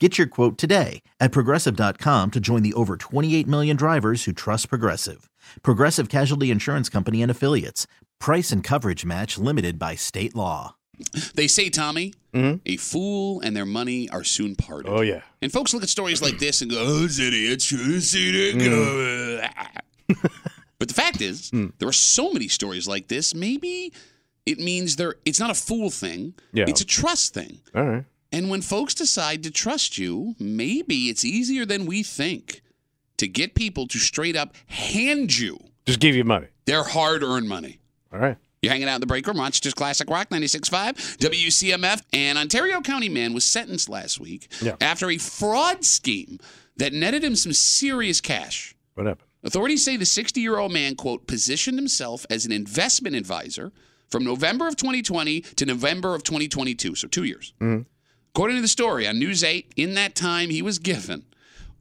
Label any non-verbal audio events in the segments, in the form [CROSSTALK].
Get your quote today at progressive.com to join the over 28 million drivers who trust Progressive. Progressive Casualty Insurance Company and Affiliates. Price and coverage match limited by state law. They say, Tommy, mm-hmm. a fool and their money are soon parted. Oh, yeah. And folks look at stories like this and go, oh, those idiots should have seen it mm. go. [LAUGHS] but the fact is, hmm. there are so many stories like this. Maybe it means they're, it's not a fool thing, Yeah. it's a trust thing. All right. And when folks decide to trust you, maybe it's easier than we think to get people to straight up hand you Just give you money. their hard earned money. All right. You're hanging out in the break room, Rochester's Classic Rock 96.5, WCMF. An Ontario County man was sentenced last week Yeah. after a fraud scheme that netted him some serious cash. What happened? Authorities say the 60 year old man, quote, positioned himself as an investment advisor from November of 2020 to November of 2022, so two years. Mm-hmm. According to the story on News 8, in that time he was given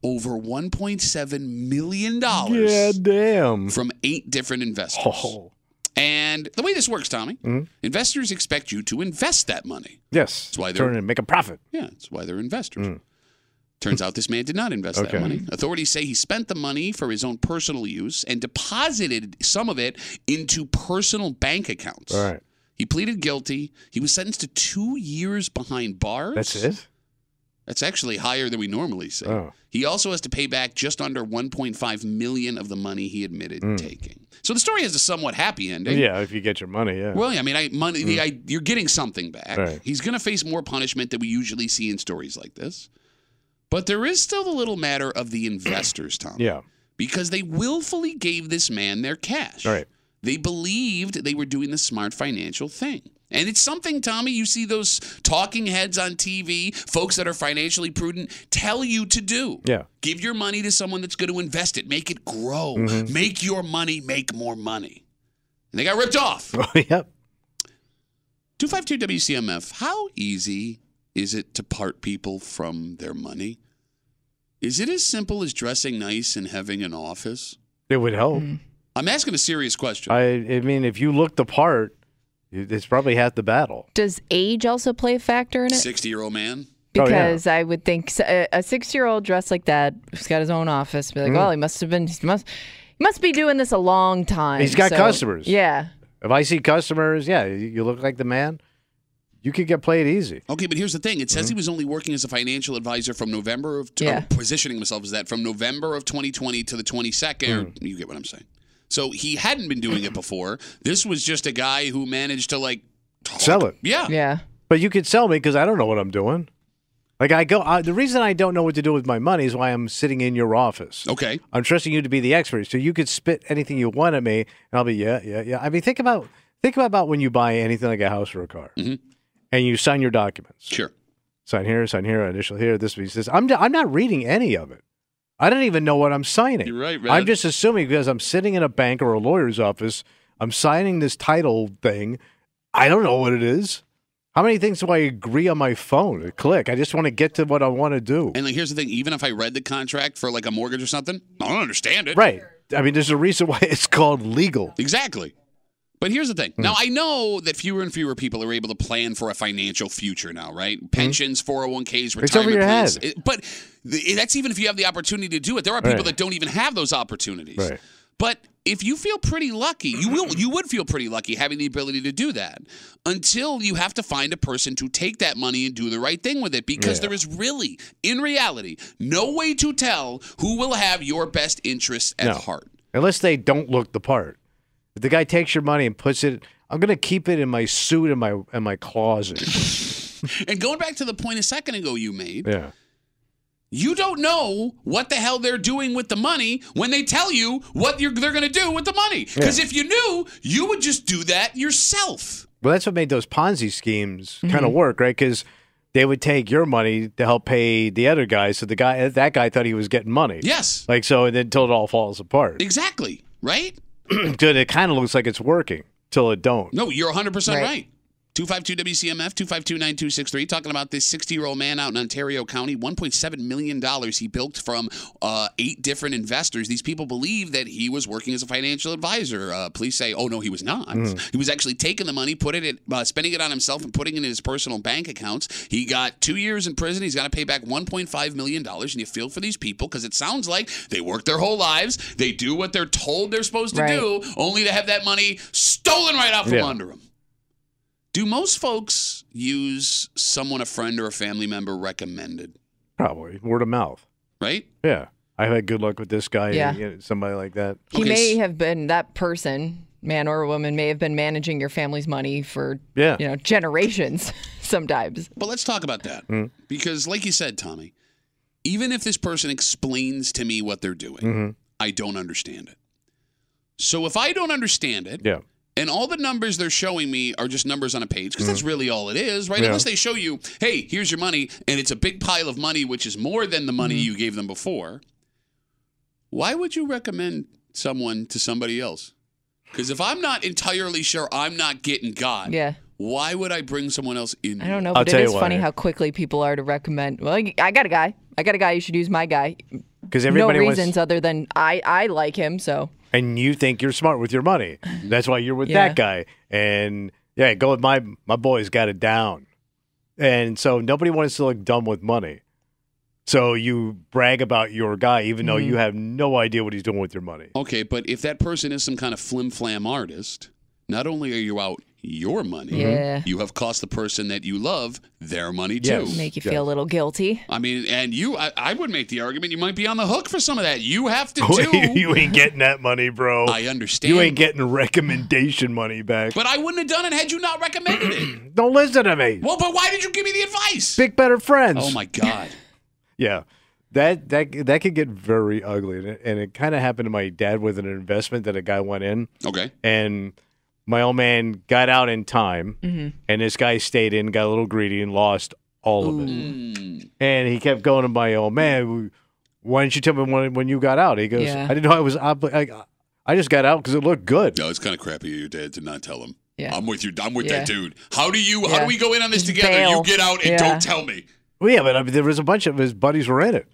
over $1.7 million Yeah, damn. from eight different investors. Oh. And the way this works, Tommy, mm-hmm. investors expect you to invest that money. Yes. That's why they're- Turn and make a profit. Yeah, that's why they're investors. Mm. Turns out this man did not invest Okay. that money. Authorities say he spent the money for his own personal use and deposited some of it into personal bank accounts. All right. He pleaded guilty. He was sentenced to two years behind bars. That's it? That's actually higher than we normally see. Oh. He also has to pay back just under 1.5 million of the money he admitted mm. taking. So the story has a somewhat happy ending. Yeah, if you get your money, yeah. Well, I mean, I, money, the, mm. I, you're getting something back. Right. He's going to face more punishment than we usually see in stories like this. But there is still the little matter of the investors, Tom. yeah. Because they willfully gave this man their cash. Right. They believed they were doing the smart financial thing. And it's something, Tommy, you see those talking heads on TV, folks that are financially prudent, tell you to do. Yeah. Give your money to someone that's going to invest it, make it grow, Mm-hmm. make your money make more money. And they got ripped off. [LAUGHS] Oh, yep. 252 WCMF, how easy is it to part people from their money? Is it as simple as dressing nice and having an office? It would help. I'm asking a serious question. I I mean, if you look the part, it's probably half the battle. Does age also play a factor in it? 60 year old man? Oh, yeah. Because I would think a six-year-old dressed like that, who's got his own office, be like, Mm. well, he must have been, he must, he must be doing this a long time. He's got So, customers. Yeah. If I see customers, yeah, you you look like the man, you could get played easy. Okay, but here's the thing. It says Mm-hmm. he was only working as a financial advisor from November of, Yeah. positioning himself as that from November of 2020 to the 22nd. Mm. you get what I'm saying. So he hadn't been doing it before. This was just a guy who managed to like talk- Sell it. Yeah. Yeah. But you could sell me because I don't know what I'm doing. Like I go, I, the reason I don't know what to do with my money is why I'm sitting in your office. Okay. I'm trusting you to be the expert, so you could spit anything you want at me, and I'll be yeah, yeah, yeah. I mean, think about think about when you buy anything like a house or a car, Mhm. and you sign your documents. Sure. Sign here, sign here, initial here. This piece, this. I'm I'm not reading any of it. I don't even know what I'm signing. You're right. I'm just assuming because I'm sitting in a bank or a lawyer's office, I'm signing this title thing. I don't know what it is. How many things do I agree on my phone? Click. I just want to get to what I want to do. And like, here's the thing: even if I read the contract for like a mortgage or something, I don't understand it. Right. I mean, there's a reason why [LAUGHS] it's called legal. Exactly. But here's the thing. Hmm. Now I know that fewer and fewer people are able to plan for a financial future now, right? Pensions, 401ks, retirement Hmm. It's over your plans. head. It- but that's even if you have the opportunity to do it. There are people Right. that don't even have those opportunities. Right. But if you feel pretty lucky, you will you would feel pretty lucky having the ability to do that until you have to find a person to take that money and do the right thing with it because Yeah. there is really in reality no way to tell who will have your best interests at No. heart. Unless they don't look the part. If the guy takes your money and puts it, I'm gonna keep it in my suit in my in my closet. [LAUGHS] And going back to the point a second ago you made, yeah. You don't know what the hell they're doing with the money when they tell you what you're, they're going to do with the money. Because if you knew, you would just do that yourself. Well, that's what made those Ponzi schemes kind Mm-hmm. of work, right? Because they would take your money to help pay the other guy, so the guy that guy thought he was getting money. Yes, Like so, and then until it all falls apart. exactly. Right? [CLEARS THROAT] so it kind of looks like it's working till it don't. No, you're 100% right. Right. 252 WCMF, 252 9263. Talking about this 60 year old man out in Ontario County. $1.7 million he built from uh, eight different investors. These people believe that he was working as a financial advisor. Uh, police say, oh, no, he was not. He was actually taking the money, putting it, uh, spending it on himself, and putting it in his personal bank accounts. He got two years in prison. He's got to pay back $1.5 million. And you feel for these people because it sounds like they work their whole lives. They do what they're told they're supposed to Right. do, only to have that money stolen right out from Yeah. under them. Do most folks use someone a friend or a family member recommended? Probably word of mouth. Right? Yeah, I've had good luck with this guy. Yeah. you know, somebody like that. He Okay, may have been that person, man or woman, may have been managing your family's money for Yeah. you know generations. [LAUGHS] Sometimes. But let's talk about that. Mm. Because, like you said, Tommy, even if this person explains to me what they're doing, Mm-hmm. I don't understand it. So if I don't understand it, Yeah. And all the numbers they're showing me are just numbers on a page, because that's really all it is, right? Yeah. Unless they show you, hey, here's your money, and it's a big pile of money, which is more than the money Mm-hmm. you gave them before. Why would you recommend someone to somebody else? Because if I'm not entirely sure I'm not getting God, Yeah. why would I bring someone else in? I don't know, I'll but tell it you is why. funny how quickly people are to recommend. Well, I got a guy. I got a guy. You should use my guy. [LAUGHS] Because No everybody wants, reasons other than I I like him. So and you think you're smart with your money. That's why you're with Yeah. that guy. And yeah, go with my my boy's got it down. And so nobody wants to look dumb with money. So you brag about your guy, even though Mm-hmm. you have no idea what he's doing with your money. Okay, but if that person is some kind of flim flam artist, not only are you out your money, mm-hmm. Yeah. you have cost the person that you love their money too. Yes. make you Yeah. feel a little guilty. I mean, and you, I, I would make the argument you might be on the hook for some of that. You have to [LAUGHS] do. you ain't getting that money, bro. I understand. You ain't getting recommendation money back. But I wouldn't have done it had you not recommended it. [CLEARS THROAT] Don't listen to me. well, but why did you give me the advice? Big better friends. Oh my God. [LAUGHS] Yeah. That that that could get very ugly, and it, and it kind of happened to my dad with an investment that a guy went in, Okay. and my old man got out in time, Mm-hmm. and this guy stayed in, got a little greedy, and lost all of it. And he kept going to my old man. Why didn't you tell me when when you got out? He goes, Yeah. I didn't know I was. Obli- I, I just got out because it looked good. No, it's kind of crappy of your dad to not tell him. Yeah. I'm with you. I'm with Yeah. that dude. How do you? How do we go in on this Just together? You get out and Yeah. don't tell me. Well, yeah, but I mean, there was a bunch of his buddies were in it.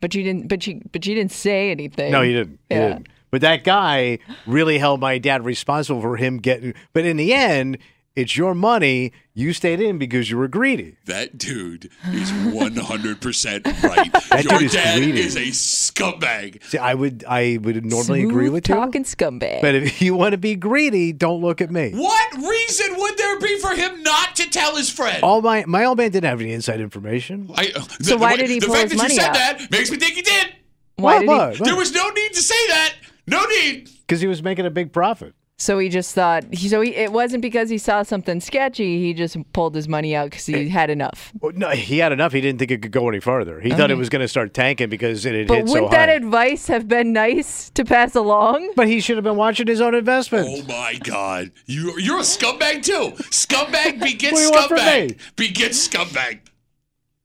But you didn't. But you. But you didn't say anything. No, he didn't. He Yeah. didn't. But that guy really held my dad responsible for him getting. But in the end, it's your money. You stayed in because you were greedy. That dude is 100% [LAUGHS] right. That Your dude is dad greedy. is a scumbag. See, I would, I would normally agree Smooth with you. talking scumbag. But if you want to be greedy, don't look at me. What reason would there be for him not to tell his friend? All my my old man didn't have any inside information. I, uh, the, So why the, did he the pull fact his that money you said out? that makes me think he did. Why What, did what? he? There was no need to say that. No need. Because he was making a big profit. So he just thought. He, so he, it wasn't because he saw something sketchy. He just pulled his money out because he eh, had enough. Well, no, he had enough. He didn't think it could go any farther. He thought it was going to start tanking because it had But hit so wouldn't that advice have been nice to pass along? but he should have been watching his own investments. Oh my God. You, you're a scumbag too. Scumbag begets What do you want from scumbag. me? Begets scumbag.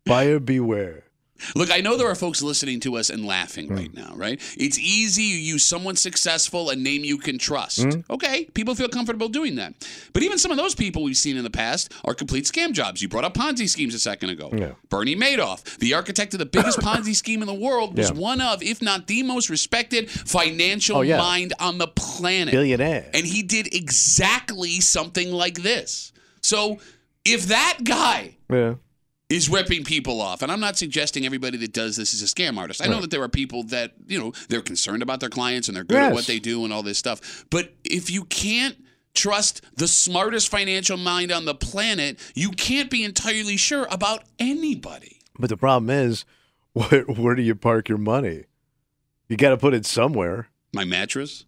Buyer beware. Look, I know there are folks listening to us and laughing right now, right? It's easy. You use someone successful, a name you can trust. Hmm. Okay, people feel comfortable doing that. But even some of those people we've seen in the past are complete scam jobs. You brought up Ponzi schemes a second ago. Yeah. Bernie Madoff, the architect of the biggest [LAUGHS] Ponzi scheme in the world, was Yeah. one of, if not the most respected financial Oh, yeah. mind on the planet. Billionaire. And he did exactly something like this. So if that guy Yeah. Is ripping people off. And I'm not suggesting everybody that does this is a scam artist. I know that there are people that, you know, they're concerned about their clients and they're good at what they do and all this stuff. But if you can't trust the smartest financial mind on the planet, you can't be entirely sure about anybody. But the problem is, [LAUGHS] where, where do you park your money? You got to put it somewhere, My mattress?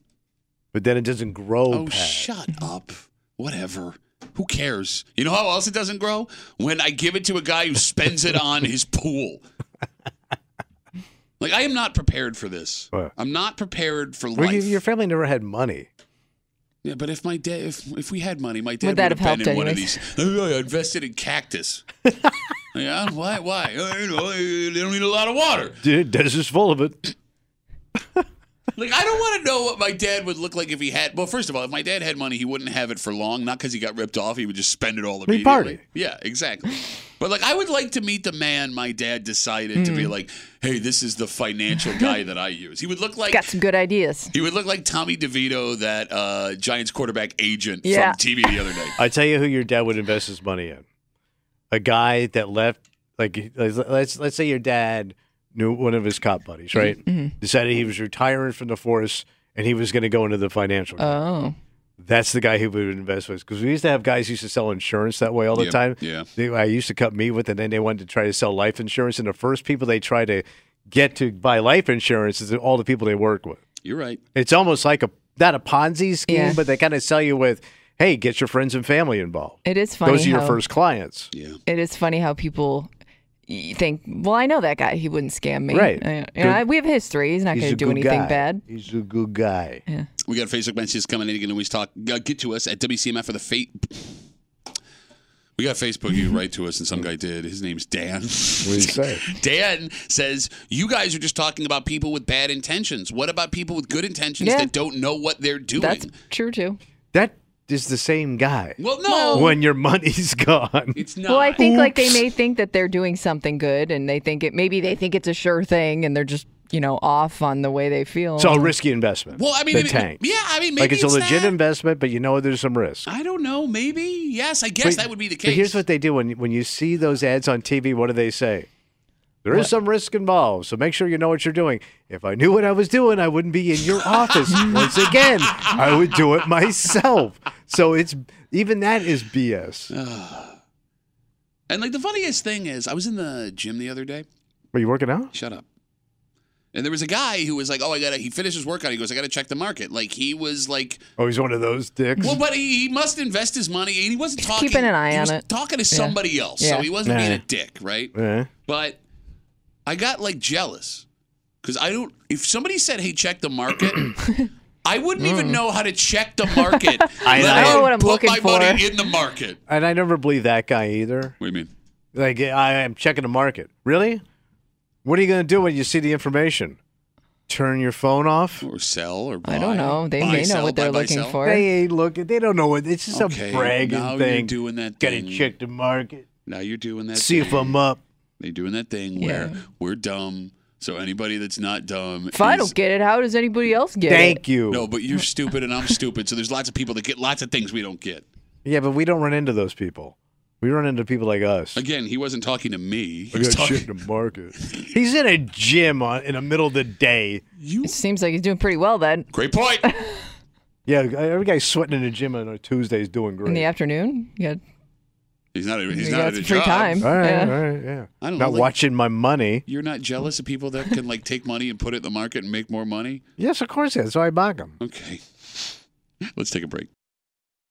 but then it doesn't grow. Oh, Pat. shut up. Whatever. Who cares? You know how else it doesn't grow? When I give it to a guy who spends it on his pool. Like I am not prepared for this. What? I'm not prepared for Well, life. you- your family never had money. yeah, but if my dad, if if we had money, my dad Would that would have have been in helped one of these. Oh, I invested in cactus. [LAUGHS] yeah, why? Why? Oh, you know, they don't need a lot of water. Dude, this is full of it. [LAUGHS] Like, I don't want to know what my dad would look like if he had. Well, first of all, if my dad had money, he wouldn't have it for long. Not because he got ripped off; he would just spend it all He'd immediately. party. Yeah, exactly. But like, I would like to meet the man my dad decided to be Hmm. like, "Hey, this is the financial [LAUGHS] guy that I use." He would look like Got some good ideas. he would look like Tommy DeVito, that uh, Giants quarterback agent Yeah. from TV the other day. I tell you who your dad would invest his money in. A guy that left, like let's let's say your dad knew one of his cop buddies, right? Mm-hmm. Decided he was retiring from the force and he was going to go into the financial. game. Oh. That's the guy who would invest with. Because we used to have guys who used to sell insurance that way all the Yeah, time. yeah. They, I used to cut me with, and then they wanted to try to sell life insurance. And the first people they try to get to buy life insurance is all the people they work with. You're right. It's almost like a not a Ponzi scheme, Yeah. but they kind of sell you with, "Hey, get your friends and family involved." It is funny. Those are your how- first clients. Yeah. It is funny how people y- think, well, I know that guy. He wouldn't scam me. Right. Uh, you know, I- we have history. He's not He's going a to do good anything guy. bad. He's a good guy. We got Facebook messages coming in. You can always talk. uh, Get to us at WCMF for the fate. We got Facebook. You write to us, and some guy did. His name's Dan. What do you say? [LAUGHS] Dan says, You guys are just talking about people with bad intentions. What about people with good intentions Yeah. that don't know what they're doing? That's true, too. That is the same guy. well, no. When your money's [LAUGHS] gone. it's not. Well, I think like they may think that they're doing something good and they think it, maybe they think it's a sure thing and they're just, you know, off on the way they feel. It's a risky investment. Well, I mean, the it- tank. yeah, I mean, maybe like it's, a legit that. investment, but you know there's some risk. I don't know. Maybe. Yes, I guess But- that would be the case. But case. here's what they do when when you see those ads on TV. What do they say? There is some risk involved, so make sure you know what you're doing. If I knew what I was doing, I wouldn't be in your office. [LAUGHS] Once again, I would do it myself. So it's even that is BS. [SIGHS] and like the funniest thing is, I was in the gym the other day. Are you working out? Shut up. And there was a guy who was like, "Oh, I gotta." He finished his workout. He goes, "I gotta check the market." Like he was like, Oh, he's one of those dicks. well, but he, he must invest his money, and he wasn't talking. keeping an eye he on was it. Talking to somebody else, so Yeah. he wasn't being a dick, right? Eh. But I got like jealous because I don't. If somebody said, "Hey, check the market," I wouldn't even hmm. know how to check the market. [LAUGHS] I know. I know what I'm put looking my money for. in the market. And I never believe that guy either. What do you mean? Like I am checking the market. Really? What are you going to do when you see the information? Turn your phone off? Or sell or buy? I don't know. They Buy, may know sell, what they're buy, looking sell? for. They ain't looking. They don't know what. It's just Okay, a bragging now you're thing. doing that Gotta check the market. Now you're doing that. See thing. if I'm up. They're doing that thing where Yeah. we're dumb. So anybody that's not dumb, If I is- don't get it, how does anybody else get it? Thank you. No, but you're stupid and I'm stupid. So there's lots of people that get lots of things we don't get. Yeah, but we don't run into those people. We run into people like us. Again, he wasn't talking to me. He I was gotta talking. check the market. He's in a gym on, in the middle of the day. You It seems like he's doing pretty well then. great point. [LAUGHS] Yeah, every guy sweating in the gym on a Tuesday is doing great. In the afternoon, you got, He's not. He's you not at some a free job. time. all right, Yeah. all right, yeah. I don't know, Not like- watching my money. You're not jealous of people that can like take money and put it in the market and make more money. Yes, of course. That's why I buy them. Okay, let's take a break.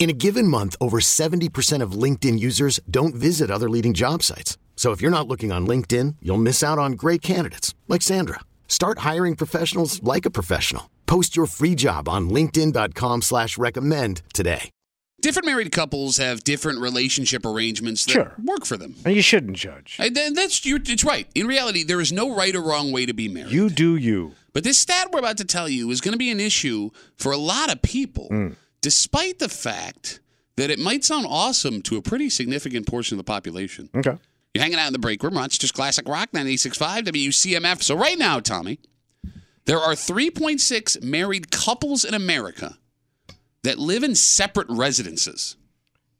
In a given month, over 70% of LinkedIn users don't visit other leading job sites. So if you're not looking on LinkedIn, you'll miss out on great candidates like Sandra. Start hiring professionals like a professional. Post your free job on linkedin.com slash recommend today. Different married couples have different relationship arrangements that Sure. work for them. And you shouldn't judge. And then that's you it's right. In reality, there is no right or wrong way to be married. You do you. But this stat we're about to tell you is going to be an issue for a lot of people, Mm. Despite the fact that it might sound awesome to a pretty significant portion of the population. Okay. You're hanging out in the break room, Rochester's Classic Rock 985 WCMF. So right now, Tommy, there are 3.6 married couples in America that live in separate residences.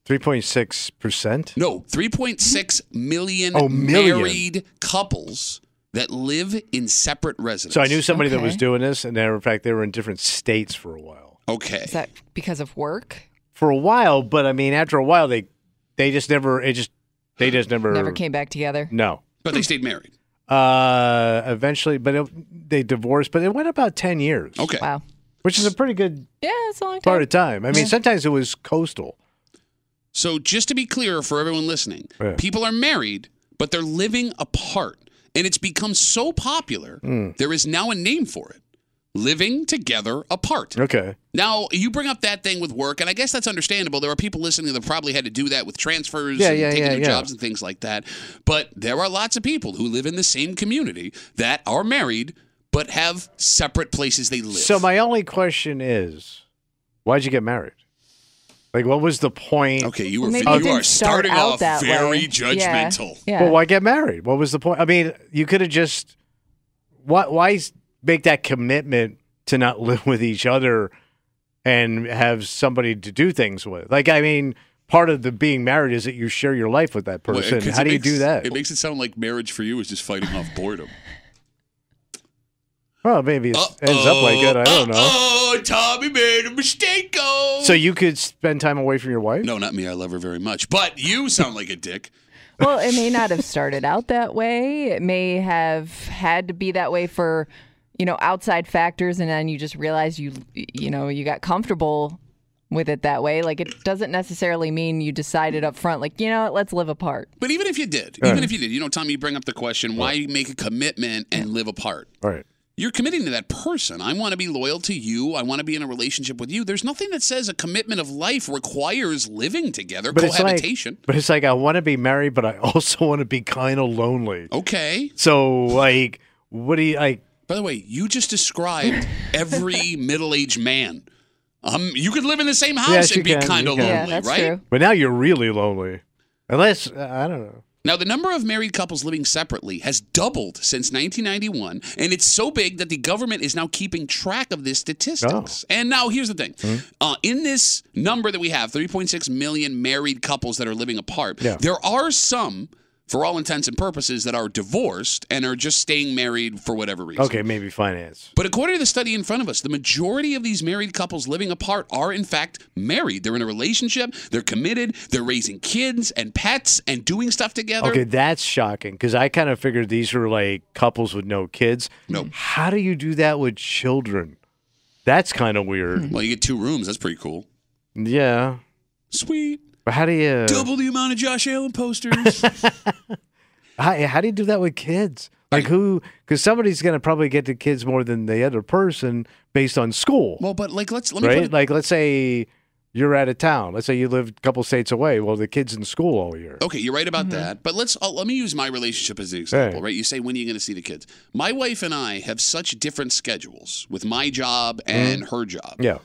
3.6%. No, 3.6 million, Oh, million. married couples that live in separate residences. So I knew somebody that was doing this, and matter of fact, they were in different states for a while. Okay. Is that because of work? For a while, but I mean, after a while, they they just never. It just they just never Never came back together. No. But they stayed married. Uh, eventually, but it, they divorced. But it went about ten years. Okay. Wow. which is a pretty good Yeah, it's a long time. part of time. I mean, Yeah. sometimes it was coastal. So just to be clear for everyone listening, Yeah. people are married, but they're living apart. And it's become so popular, Hmm. there is now a name for it. Living together apart. Okay. Now, you bring up that thing with work, and I guess that's understandable. There are people listening that probably had to do that with transfers Yeah, and yeah, taking yeah, their yeah. jobs and things like that. But there are lots of people who live in the same community that are married but have separate places they live. So my only question is, why'd you get married? Like, what was the point? Okay, you were maybe you are starting out off very way. Judgmental. Yeah. Well, why get married? What was the point? I mean, you could have just why why s- make that commitment to not [LAUGHS] live with each other and have somebody to do things with? Like, I mean, part of the being married is that you share your life with that Well, How it do you do that? It makes it sound like marriage for you is just fighting off boredom. [LAUGHS] well, maybe it ends up like it. I don't know. Oh, Tommy made a mistake. Oh. So you could spend time away from your wife? no, not me. I love her very much. But you sound like a dick. well, it may not have started out that way. It may have had to be that way for, you know, outside factors, and then you just realize you, you know, you got comfortable with it that way. Like it doesn't necessarily mean you decided up front, like you know, what, let's live apart. But even if you did, even if you did, you know, Tommy, you bring up the question: Why make a commitment and live apart? right You're committing to that person. I want to be loyal to you. I want to be in a relationship with you. There's nothing that says a commitment of life requires living together, But it's like, cohabitation. but it's like I want to be married, but I [LAUGHS] also want to be kind of lonely. okay. So, like, what do you like? By the way, you just described every [LAUGHS] middle-aged man. Um, you could live in the same house Yes, and be kind of lonely, yeah, that's right? true. But now you're really lonely, unless I don't know. Now, the number of married couples living separately has doubled since 1991, and it's so big that the government is now keeping track of this statistics. Oh. And now, here's the thing: Hmm. uh, in this number that we have, 3.6 million married couples that are living apart, Yeah. there are some, for all intents and purposes, that are divorced and are just staying married for whatever reason. Okay, maybe finance. But according to the study in front of us, the majority of these married couples living apart are, in fact, married. They're in a relationship, they're committed, they're raising kids and pets and doing stuff together. Okay, that's shocking because I kind of figured these were like couples with no kids. Nope. How do you do that with children? That's kind of weird. Well, you get two rooms. That's pretty cool. Yeah. Sweet. But how do you Double the amount of Josh Allen posters. [LAUGHS] how, how do you do that with kids? Like who? Because somebody's gonna probably get the kids more than the other person based on school, well, but like, let's let me right? put it. Like let's say you're out of town. Let's say you live a couple states away. Well, the kid's in school all year. Okay, you're right about that. But let's uh, let me use my relationship as an example, Hey. right? You say when are you going to see the kids? My wife and I have such different schedules with my job and her job. Yeah.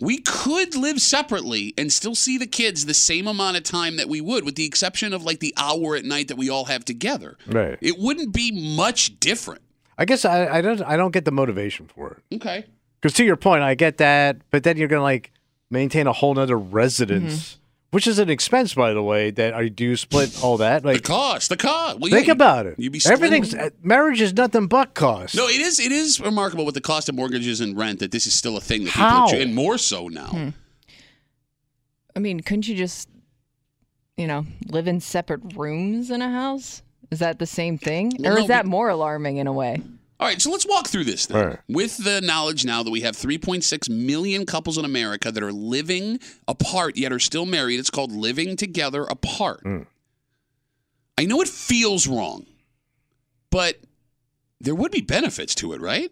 We could live separately and still see the kids the same amount of time that we would, with the exception of like the hour at night that we all have together. Right. It wouldn't be much different. I guess I, I don't I don't get the motivation for it. Okay. Because to your point, I get that, but then you're gonna like maintain a whole nother residence, Mm-hmm. Which is an expense, by the way. That are do you split all that? The cost, the cost. Well, think yeah, about it. You'd be splitting- Everything's uh, marriage is nothing but cost. No, it is. It is remarkable with the cost of mortgages and rent that this is still a thing that people, How? are, and more so now. I mean, couldn't you just, you know, live in separate rooms in a house? Is that the same thing? Well, or no, is that be- more alarming in a way? All right, so let's walk through this then. All right. With the knowledge now that we have 3.6 million couples in America that are living apart yet are still married, it's called living together apart. Mm. I know it feels wrong, but there would be benefits to it, right?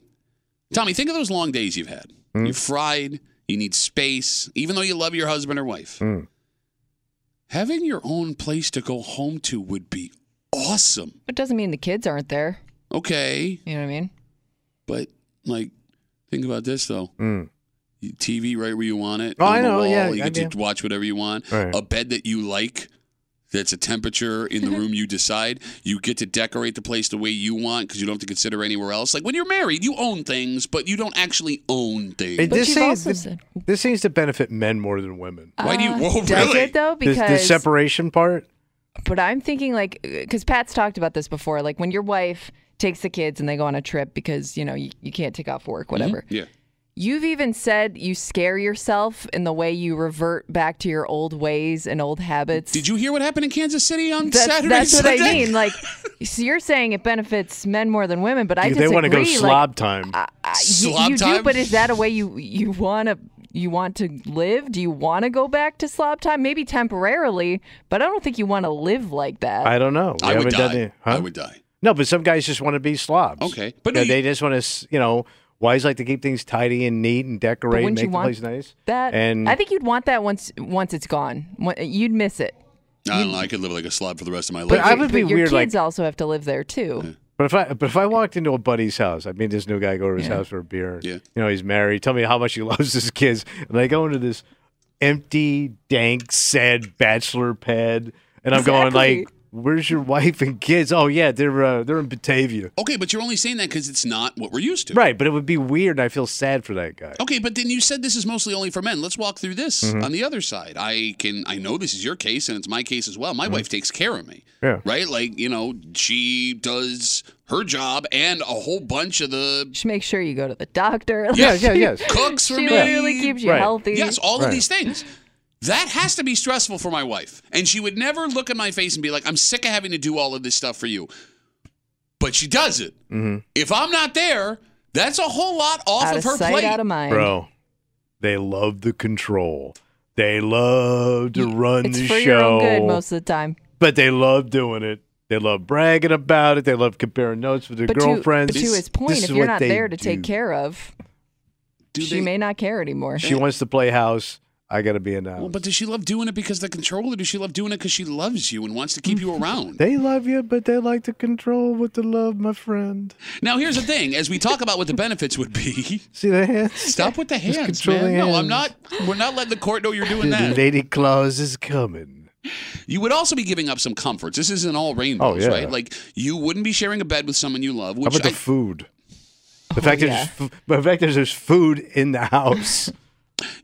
Tommy, think of those long days you've had. Mm. You're fried, you need space, even though you love your husband or wife. Mm. Having your own place to go home to would be awesome. It doesn't mean the kids aren't there. Okay. You know what I mean? But like, think about this though. Mm. TV right where you want it. Oh, on I the know, wall, yeah, You I get to do. watch whatever you want. Right. A bed that you like. That's a temperature in the [LAUGHS] room you decide. You get to decorate the place the way you want because you don't have to consider anywhere else. Like when you're married, you own things, but you don't actually own things. But this seems also this, said- this seems to benefit men more than women. Why do you? Uh, [LAUGHS] Whoa, Does really? it though? This, Because the separation part. But I'm thinking like, because Pat's talked about this before. Like when your wife takes the kids and they go on a trip because you know you, you can't take off work, mm-hmm. whatever. Yeah. You've even said you scare yourself in the way you revert back to your old ways and old habits. Did you hear what happened in Kansas City on That's, Saturday? that's what I mean. Like, [LAUGHS] so you're saying it benefits men more than women, but I they disagree. want to go like, slob time. I- I- you- Slob you, time? do, but is that a way you you want to you want to live? Do you want to go back to slob time? Maybe temporarily, but I don't think you want to live like that. I don't know. We I would haven't done die. it- huh? I would die. No, but some guys just want to be slobs. Okay. But no, Yeah, you- they just want to, you know, wives like to keep things tidy and neat and decorate, and wouldn't make you the want place nice. that and I think you'd want that once once it's gone. You'd miss it. I don't know. I could live like a slob for the rest of my life. But I would but be your weird, like- kids also have to live there too. But if I but if I walked into a buddy's house, I mean this new guy go to his Yeah. house for a beer. Yeah. You know, he's married. Tell me how much he [LAUGHS] loves his kids. And I go into this empty, dank, sad bachelor pad and I'm going like, Where's your [LAUGHS] wife and kids? Oh yeah, they're uh, they're in Batavia. okay, but you're only saying that because it's not what we're used to. Right, but it would be weird and I feel sad for that guy. Okay, but then you said this is mostly only for men. Let's walk through this Mm-hmm. on the other side. I can I know this is your case and it's my case as well. My wife takes care of me. Mm-hmm. Yeah. Right? Like, you know, she does her job and a whole bunch of the She makes sure you go to the doctor. [LAUGHS] Yeah, yeah, yes. cooks for she me. literally keeps you Right. healthy. Yes, all of these things. That has to be stressful for my wife. And she would never look at my face and be like, I'm sick of having to do all of this stuff for you. But she does it. Mm-hmm. If I'm not there, that's a whole lot off out of of her sight, plate. out of mind. Bro, they love the control. They love to run It's the for show. your own good most of the time. but they love doing it. They love bragging about it. They love comparing notes with their But girlfriends. to, but to his point, This if is you're not there to take care of, Do she they- may not care anymore. She wants to play house. I got to be in the. Well, um, but does she love doing it because the control, or does she love doing it because she loves you and wants to keep you mm. around? they love you, but they like to control with the love, my friend. Now, here's the thing: as we talk about what the benefits would be, [LAUGHS] See the hands? stop with the hands, controlling man. No, I'm not. We're not letting the court know you're doing that. Lady Claus is coming. You would also be giving up some comforts. This isn't all rainbows, Oh, yeah. right? Like you wouldn't be sharing a bed with someone you love. How Which about the I, food? The oh, fact that yeah. there's, the fact that there's food in the house.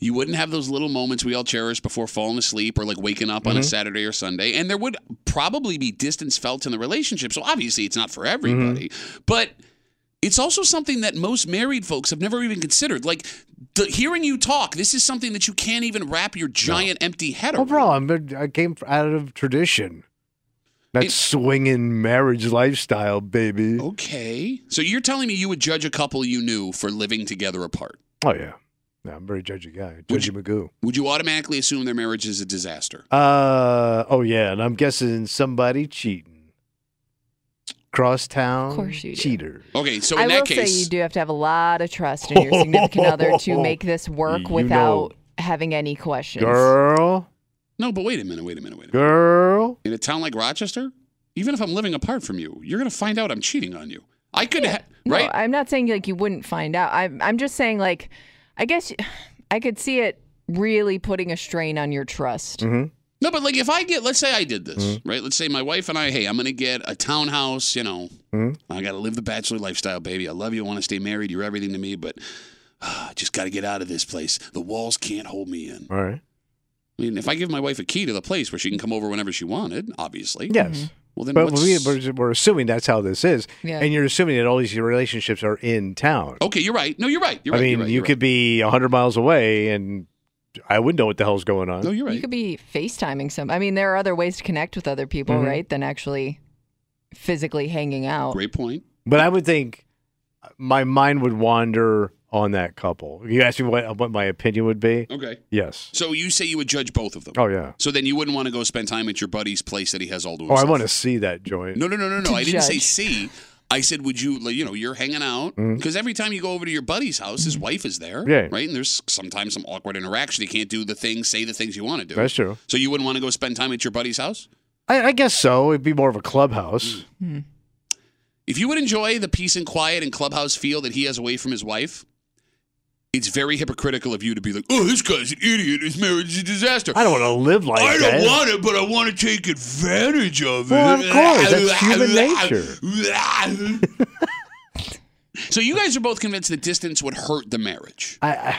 You wouldn't have those little moments we all cherish before falling asleep or like waking up on Mm-hmm. a Saturday or Sunday. And there would probably be distance felt in the relationship. So obviously, it's not for everybody, Mm-hmm. but. It's also something that most married folks have never even considered. Like the, hearing you talk, this is something that you can't even wrap your giant empty head around. bro, I'm, I came out of tradition. That It- swinging marriage lifestyle, baby. Okay, so you're telling me you would judge a couple you knew for living together apart? Oh yeah. Yeah. I'm a very judgy guy. Would Judgy Magoo. Would you automatically assume their marriage is a disaster? Uh oh yeah, and I'm guessing somebody cheating. Crosstown Of course you do. cheater. Okay, so in I that will case, say you do have to have a lot of trust in your significant other to [LAUGHS] make this work You without know. having any questions. Girl, No, but wait a minute, wait a minute, wait a minute. girl. In a town like Rochester, even if I'm living apart from you, you're going to find out I'm cheating on you. I could, ha- No, right? I'm not saying like you wouldn't find out. I'm I'm just saying like I guess I could see it really putting a strain on your trust. Mm-hmm. No, but like if I get, let's say I did this, Mm-hmm. right? Let's say my wife and I, hey, I'm going to get a townhouse, you know, Mm-hmm. I got to live the bachelor lifestyle, baby. I love you. I want to stay married. You're everything to me, but uh, [SIGHS] I just got to get out of this place. The walls can't hold me in. All right. I mean, if I give my wife a key to the place where she can come over whenever she wanted, obviously. Yes. Well, then But what's... we, we're, we're assuming that's how this is. Yeah. And you're assuming that all these relationships are in town. Okay, you're right. No, you're right. You're I right. mean, you're right, you you're could be 100 miles away and I wouldn't know what the hell's going on. No, you're right. You could be FaceTiming some. I mean, there are other ways to connect with other people, Mm-hmm. right, than actually physically hanging out. Great point. But I would think my mind would wander on that couple. You asked me what, what my opinion would be? Okay. Yes. So you say you would judge both of them. Oh, yeah. So then you wouldn't want to go spend time at your buddy's place that he has all to Oh. I want to see that joint. No, no, no, no, no. I didn't say see. I said, would you, you know, you're hanging out mm-hmm. because every time you go over to your buddy's house, his mm-hmm. wife is there, Mm-hmm. Yeah. right? And there's sometimes some awkward interaction. You can't do the things, say the things you want to do. That's true. So you wouldn't want to go spend time at your buddy's house? I, I guess so. It'd be more of a clubhouse. Mm. Hmm. If you would enjoy the peace and quiet and clubhouse feel that he has away from his wife, it's very hypocritical of you to be like, oh, this guy's an idiot. His marriage is a disaster. I don't want to live like I that. I don't want it, but I want to take advantage of Well, it. of course, that's [LAUGHS] human nature. [LAUGHS] so you guys are both convinced that distance would hurt the marriage. I, I,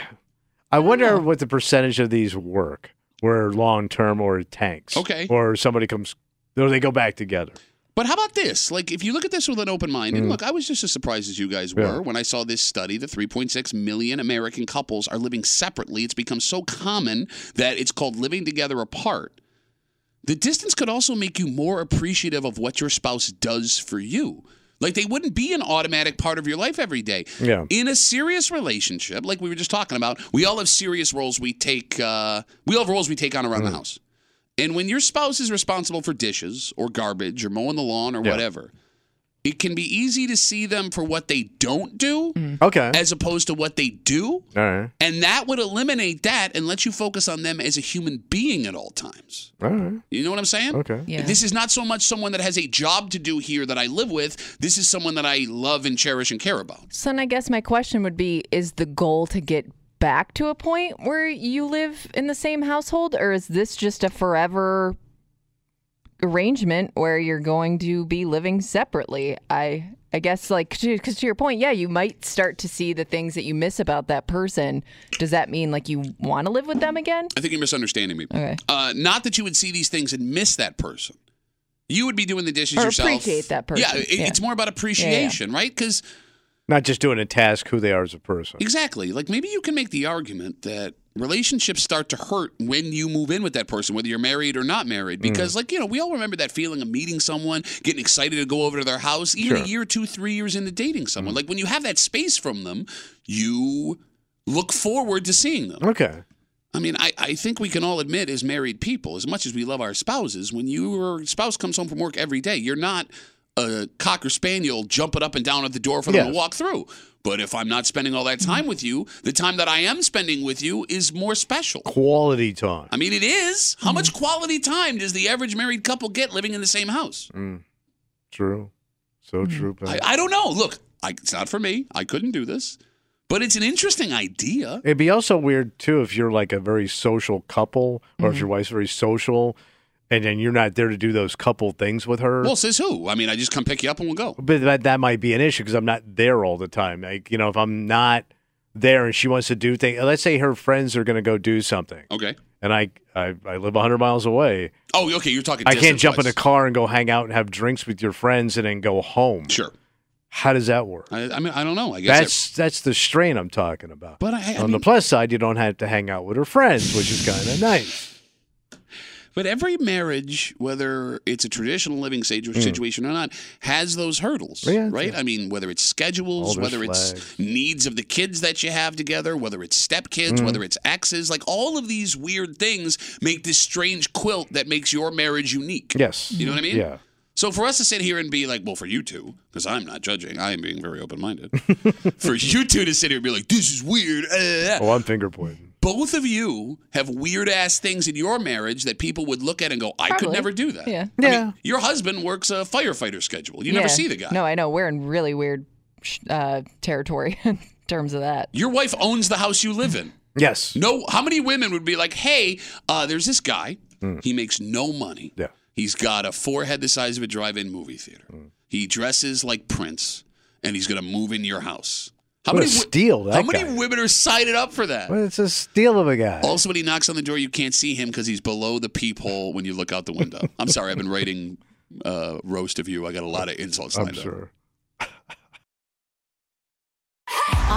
I wonder what the percentage of these work, where long term or tanks. Okay. Or somebody comes, or they go back together. But how about this? Like, if you look at this with an open mind, and look, I was just as surprised as you guys were. Yeah. when I saw this study that 3.6 million American couples are living separately. It's become so common that it's called living together apart. The distance could also make you more appreciative of what your spouse does for you. Like, they wouldn't be an automatic part of your life every day. Yeah. In a serious relationship, like we were just talking about, we all have serious roles we take. Uh, we all have roles we take on around Mm. the house. And when your spouse is responsible for dishes or garbage or mowing the lawn or Yeah. whatever, it can be easy to see them for what they don't do mm. Okay. as opposed to what they do. all right. And that would eliminate that and let you focus on them as a human being at all times. All right. You know what I'm saying? Okay. Yeah. This is not so much someone that has a job to do here that I live with. This is someone that I love and cherish and care about. So then I guess my question would be is the goal to get back to a point where you live in the same household or is this just a forever arrangement where you're going to be living separately? I I guess like cuz to your point, yeah, you might start to see the things that you miss about that person. Does that mean like you want to live with them again? I think you're misunderstanding me. Okay. Uh, not that you would see these things and miss that person. You would be doing the dishes Or yourself. appreciate that person. Yeah, it, Yeah. it's more about appreciation, right? Because Not just doing a task, who they are as a person. exactly, like maybe you can make the argument that relationships start to hurt when you move in with that person, whether you're married or not married. Mm. Because, like you know, we all remember that feeling of meeting someone, getting excited to go over to their house, even a Sure. Mm. year, two, three years into dating someone. Like when you have that space from them, you look forward to seeing them. Okay. I mean, I, I think we can all admit as married people, as much as we love our spouses, when your spouse comes home from work every day, you're not a cocker spaniel jumping up and down at the door for them to walk through. But if I'm not spending all that mm-hmm. time with you, the time that I am spending with you is more special. Quality time. I mean, it is. How mm-hmm. much quality time does the average married couple get living in the same house? Mm. True. So mm. true. I, I don't know. Look, I, it's not for me. I couldn't do this. But it's an interesting idea. It'd be also weird too if you're like a very social couple, or Mm-hmm. if your wife's very social, and then you're not there to do those couple things with her. Well, says who? I mean, I just come pick you up and we'll go. but that that might be an issue because I'm not there all the time. Like you know, if I'm not there and she wants to do things, uh, let's say her friends are going to go do something, Okay. and I I, I live 100 miles away. Oh, okay. You're talking. I can't jump in a car and go hang out and have drinks with your friends and then go home. Sure. How does that work? I, I mean, I don't know. I guess. That's that's the strain I'm talking about. but I, I On the plus side, you don't have to hang out with her friends, which is kind of nice. But every marriage, whether it's a traditional living situ- situation or not, has those hurdles, Hmm. Yeah, right? yeah. I mean, whether it's schedules, those whether it's needs of the kids that you have together, whether it's stepkids, Hmm. whether it's exes, like all of these weird things make this strange quilt that makes your marriage unique. Yes. You know what I mean? Yeah. So for us to sit here and be like, well, for you two, because I'm not judging, I am being very open-minded. [LAUGHS] for you two to sit here and be like, this is weird. uh, Oh, I'm finger pointing. Both of you have weird ass things in your marriage that people would look at and go, I could never do that. Yeah. I mean, Yeah. your husband works a firefighter schedule. You never see the guy. No, I know. We're in really weird uh, territory [LAUGHS] in terms of that. Your wife owns the house you live in. Yes. No, how many women would be like, "Hey, uh, there's this guy. He makes no money. Yeah. He's got a forehead the size of a drive-in movie theater. He dresses like Prince, and he's gonna move in your house." How What many? steal, that how many women are signing up for that? Well, it's a steal of a guy. Also, when he knocks on the door, you can't see him because he's below the peephole when you look out the window. I'm sorry, I've been writing uh, roast of you. I got a lot of insults I'm lined up. sure.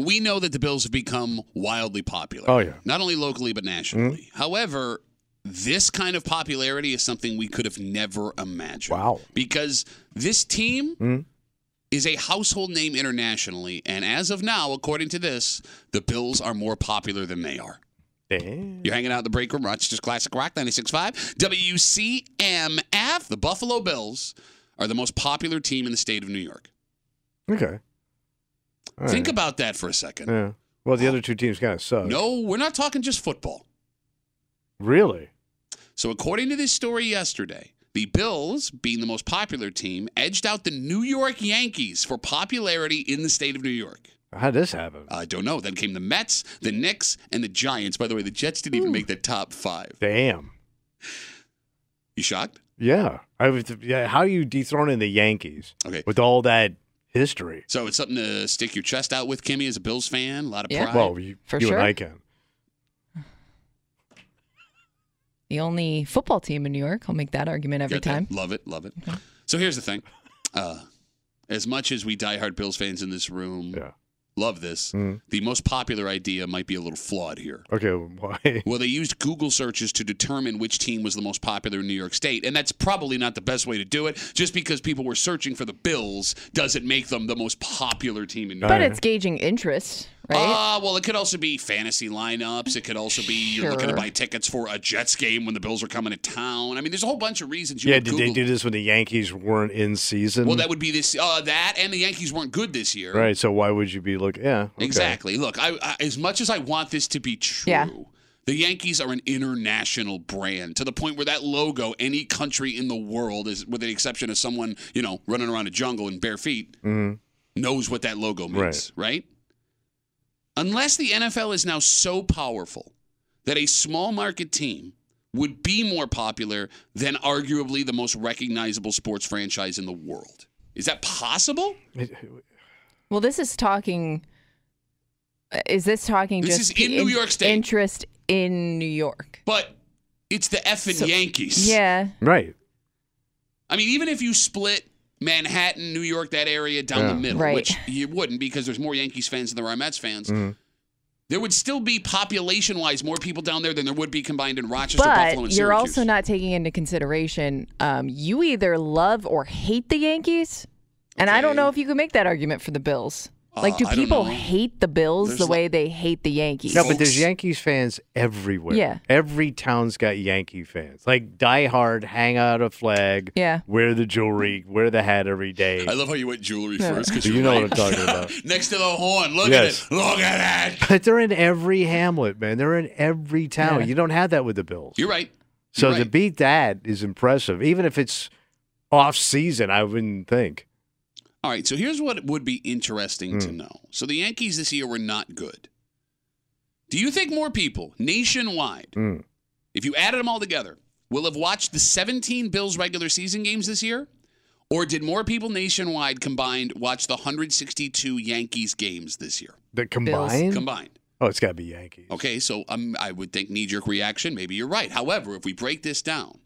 We know that the Bills have become wildly popular. Oh, yeah. Not only locally, but nationally. Mm-hmm. However, this kind of popularity is something we could have never imagined. Wow. Because this team mm-hmm. is a household name internationally. And as of now, according to this, the Bills are more popular than they are. Damn. You're hanging out in the break room, Rochester's Classic Rock 96.5. WCMF, the Buffalo Bills, are the most popular team in the state of New York. Okay. All Think right. about that for a second. Yeah. Well, the other two teams kind of suck. No, we're not talking just football. Really? So, according to this story yesterday, the Bills, being the most popular team, edged out the New York Yankees for popularity in the state of New York. How'd this happen? I don't know. Then came the Mets, the Knicks, and the Giants. By the way, the Jets didn't even make the top five. Damn. You shocked? Yeah. I was, yeah. How are you dethroning the Yankees Okay. with all that history? So it's something to stick your chest out with, Kimmy, as a Bills fan. A lot of Yeah. pride. Well, you, For you sure. and I can. The only football team in New York. I'll make that argument every Get that? time. Love it, love it. So here's the thing. Uh, as much as we diehard Bills fans in this room Yeah. Love this, Mhm. the most popular idea might be a little flawed here. Okay. [LAUGHS] Why? Well, they used Google searches to determine which team was the most popular in New York State, and that's probably not the best way to do it. Just because people were searching for the Bills doesn't make them the most popular team in New York. But it's gauging interest, right? Ah, well, it could also be fantasy lineups. It could also be you're looking to buy tickets for a Jets game when the Bills are coming to town. I mean, there's a whole bunch of reasons. You Yeah. would Did they do this when the Yankees weren't in season? Well, that would be this, uh, that, and the Yankees weren't good this year. right. So why would you be looking? Yeah. okay. Exactly. Look, I, I, as much as I want this to be true, Yeah. the Yankees are an international brand to the point where that logo, any country in the world, is with the exception of someone you know running around a jungle in bare feet, knows what that logo means, right. Unless the NFL is now so powerful that a small market team would be more popular than arguably the most recognizable sports franchise in the world. Is that possible? Well, this is talking. uh, Is this talking This just is in New York State. interest in New York? But it's the effing So- Yankees. Yeah, Right. I mean, even if you split Manhattan, New York, that area down the middle, Right. which you wouldn't because there's more Yankees fans than there are Mets fans, Mm-hmm. there would still be population wise more people down there than there would be combined in Rochester, Buffalo, but and you're also not taking into consideration. Um, you either love or hate the Yankees, and I don't know if you can make that argument for the Bills. Like, Uh, do I don't people hate the Bills There's the li- way they hate the Yankees? No, but there's Yankees fans everywhere. Yeah. Every town's got Yankee fans. Like die hard, hang out a flag, Yeah. wear the jewelry, wear the hat every day. I love how you went jewelry Yeah. first because You know what I'm talking about. [LAUGHS] Next to the horn, look Yes. at it, look at that. [LAUGHS] But they're in every hamlet, man. They're in every town. Yeah. You don't have that with the Bills. You're right. so You're to right. beat that is impressive. Even if it's off season, I wouldn't think. All right, so here's what would be interesting Hmm. to know. So the Yankees this year were not good. Do you think more people nationwide, Mm. if you added them all together, will have watched the 17 Bills regular season games this year? Or did more people nationwide combined watch the 162 Yankees games this year? The combined? Combined. Oh, it's got to be Yankees. Okay, so um, I would think knee jerk reaction. Maybe you're right. However, if we break this down,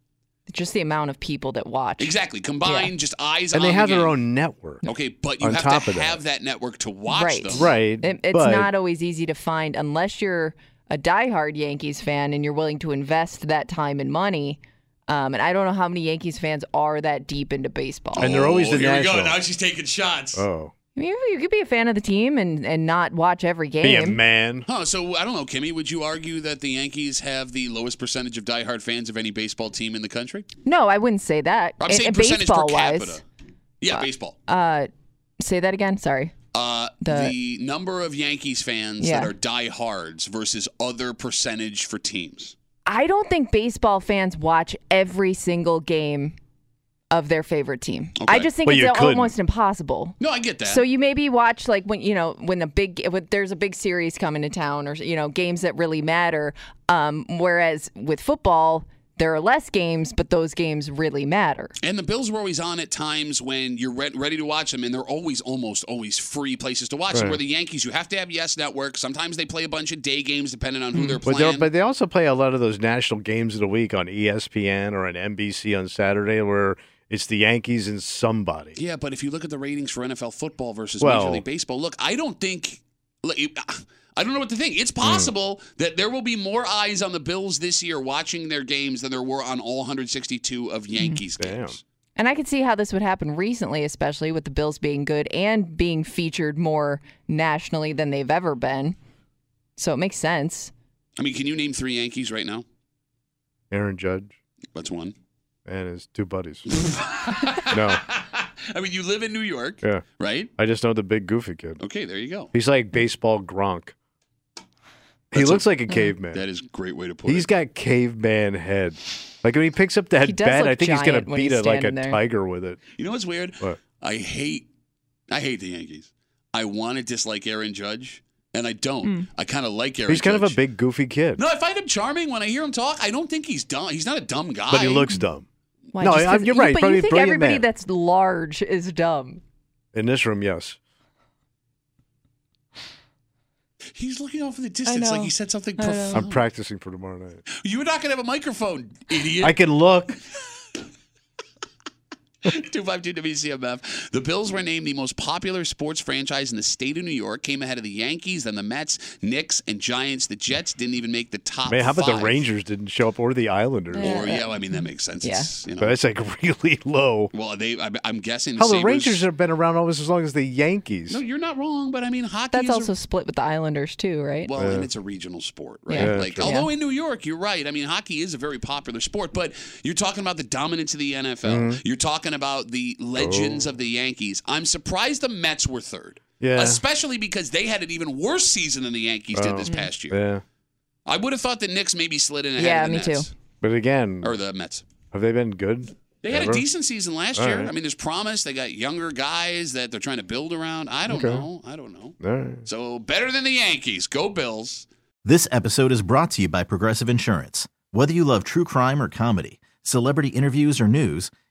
Just the amount of people that watch. exactly, combined, just eyes on. And on they the have their own network. Okay, but you on have top to of that. have that network to watch Right. them. Right. It, it's but not always easy to find unless you're a diehard Yankees fan and you're willing to invest that time and money. Um, and I don't know how many Yankees fans are that deep into baseball. And they're always Oh, the here we go. Now she's taking shots. Oh. I mean, you could be a fan of the team and, and not watch every game. Be a man. Huh, so I don't know, Kimmy. Would you argue that the Yankees have the lowest percentage of diehard fans of any baseball team in the country? No, I wouldn't say that. I'm And- saying percentage per baseball capita. wise. Yeah, baseball. Uh, say that again. Sorry. Uh, the- the, number of Yankees fans Yeah. that are diehards versus other percentage for teams. I don't think baseball fans watch every single game of their favorite team. I just think Well, it's almost impossible. No, I get that. So you maybe watch like when you know when the big when there's a big series coming to town or you know games that really matter. Um, whereas with football, there are less games, but those games really matter. and the Bills were always on at times when you're re- ready to watch them, and they're always almost always free places to watch them. Right. Where the Yankees, you have to have Yes Network. Sometimes they play a bunch of day games depending on who they're playing. they're- but they also play a lot of those national games of the week on ESPN or on NBC on Saturday where it's the Yankees and somebody. Yeah, but if you look at the ratings for NFL football versus Well- Major League Baseball, look, I don't think. look, I don't know what to think. It's hmm. possible that there will be more eyes on the Bills this year watching their games than there were on all 162 of hmm. Yankees Damn. games. And I could see how this would happen recently, especially with the Bills being good and being featured more nationally than they've ever been. So it makes sense. I mean, can you name three Yankees right now? Aaron Judge That's one? And his two buddies. [LAUGHS] no, I mean, you live in New York, yeah. right? I just know the big goofy kid. Okay, there you go. He's like baseball Gronk. He That's looks a- like a [LAUGHS] caveman. That is a great way to put He's it. got caveman head. Like when he picks up that does bat, look I think he's gonna giant when beat he's it like a standing there. tiger with it. You know what's weird? What? I hate, I hate the Yankees. I want to dislike Aaron Judge, and I don't. Hmm. I kind of like Aaron. He's kind of Judge. a big goofy kid, No, I find him charming when I hear him talk. I don't think he's dumb. He's not a dumb guy. but he looks dumb. Why, No, just 'cause- I- you're you- right. But you think everybody man. that's large is dumb. In this room, yes. He's looking off in the distance like he said something I know. profound. I'm practicing for tomorrow night. You're not gonna have a microphone, idiot. I can look. [LAUGHS] 252 WCMF. The Bills were named the most popular sports franchise in the state of New York. Came ahead of the Yankees, then the Mets, Knicks, and Giants. The Jets didn't even make the top. Man, how about five. the Rangers didn't show up or the Islanders? Or yeah, I mean that makes sense. Yeah. It's, you know, But that's like [LAUGHS] really low. well, they. I, I'm guessing. How the Sabres- Rangers have been around almost as long as the Yankees. No, you're not wrong, but I mean hockey. That's is a- also split with the Islanders too, right? Well, Yeah. and it's a regional sport, right? Yeah. Yeah, like, true. although in New York, you're right. I mean, hockey is a very popular sport, but you're talking about the dominance of the NFL. Mm-hmm. You're talking about the legends of the oh. Yankees. I'm surprised the Mets were third. Oh. Yeah. Especially because they had an even worse season than the Yankees did Oh. this past year. Yeah. I would have thought the Knicks maybe slid in ahead Yeah, of the me too. But again, Or the Mets. have they been good? They had a decent season last All year. right. I mean, there's promise. They got younger guys that they're trying to build around. I don't Okay. know. I don't know. All right. So better than the Yankees. Go Bills. This episode is brought to you by Progressive Insurance. Whether you love true crime or comedy, celebrity interviews or news,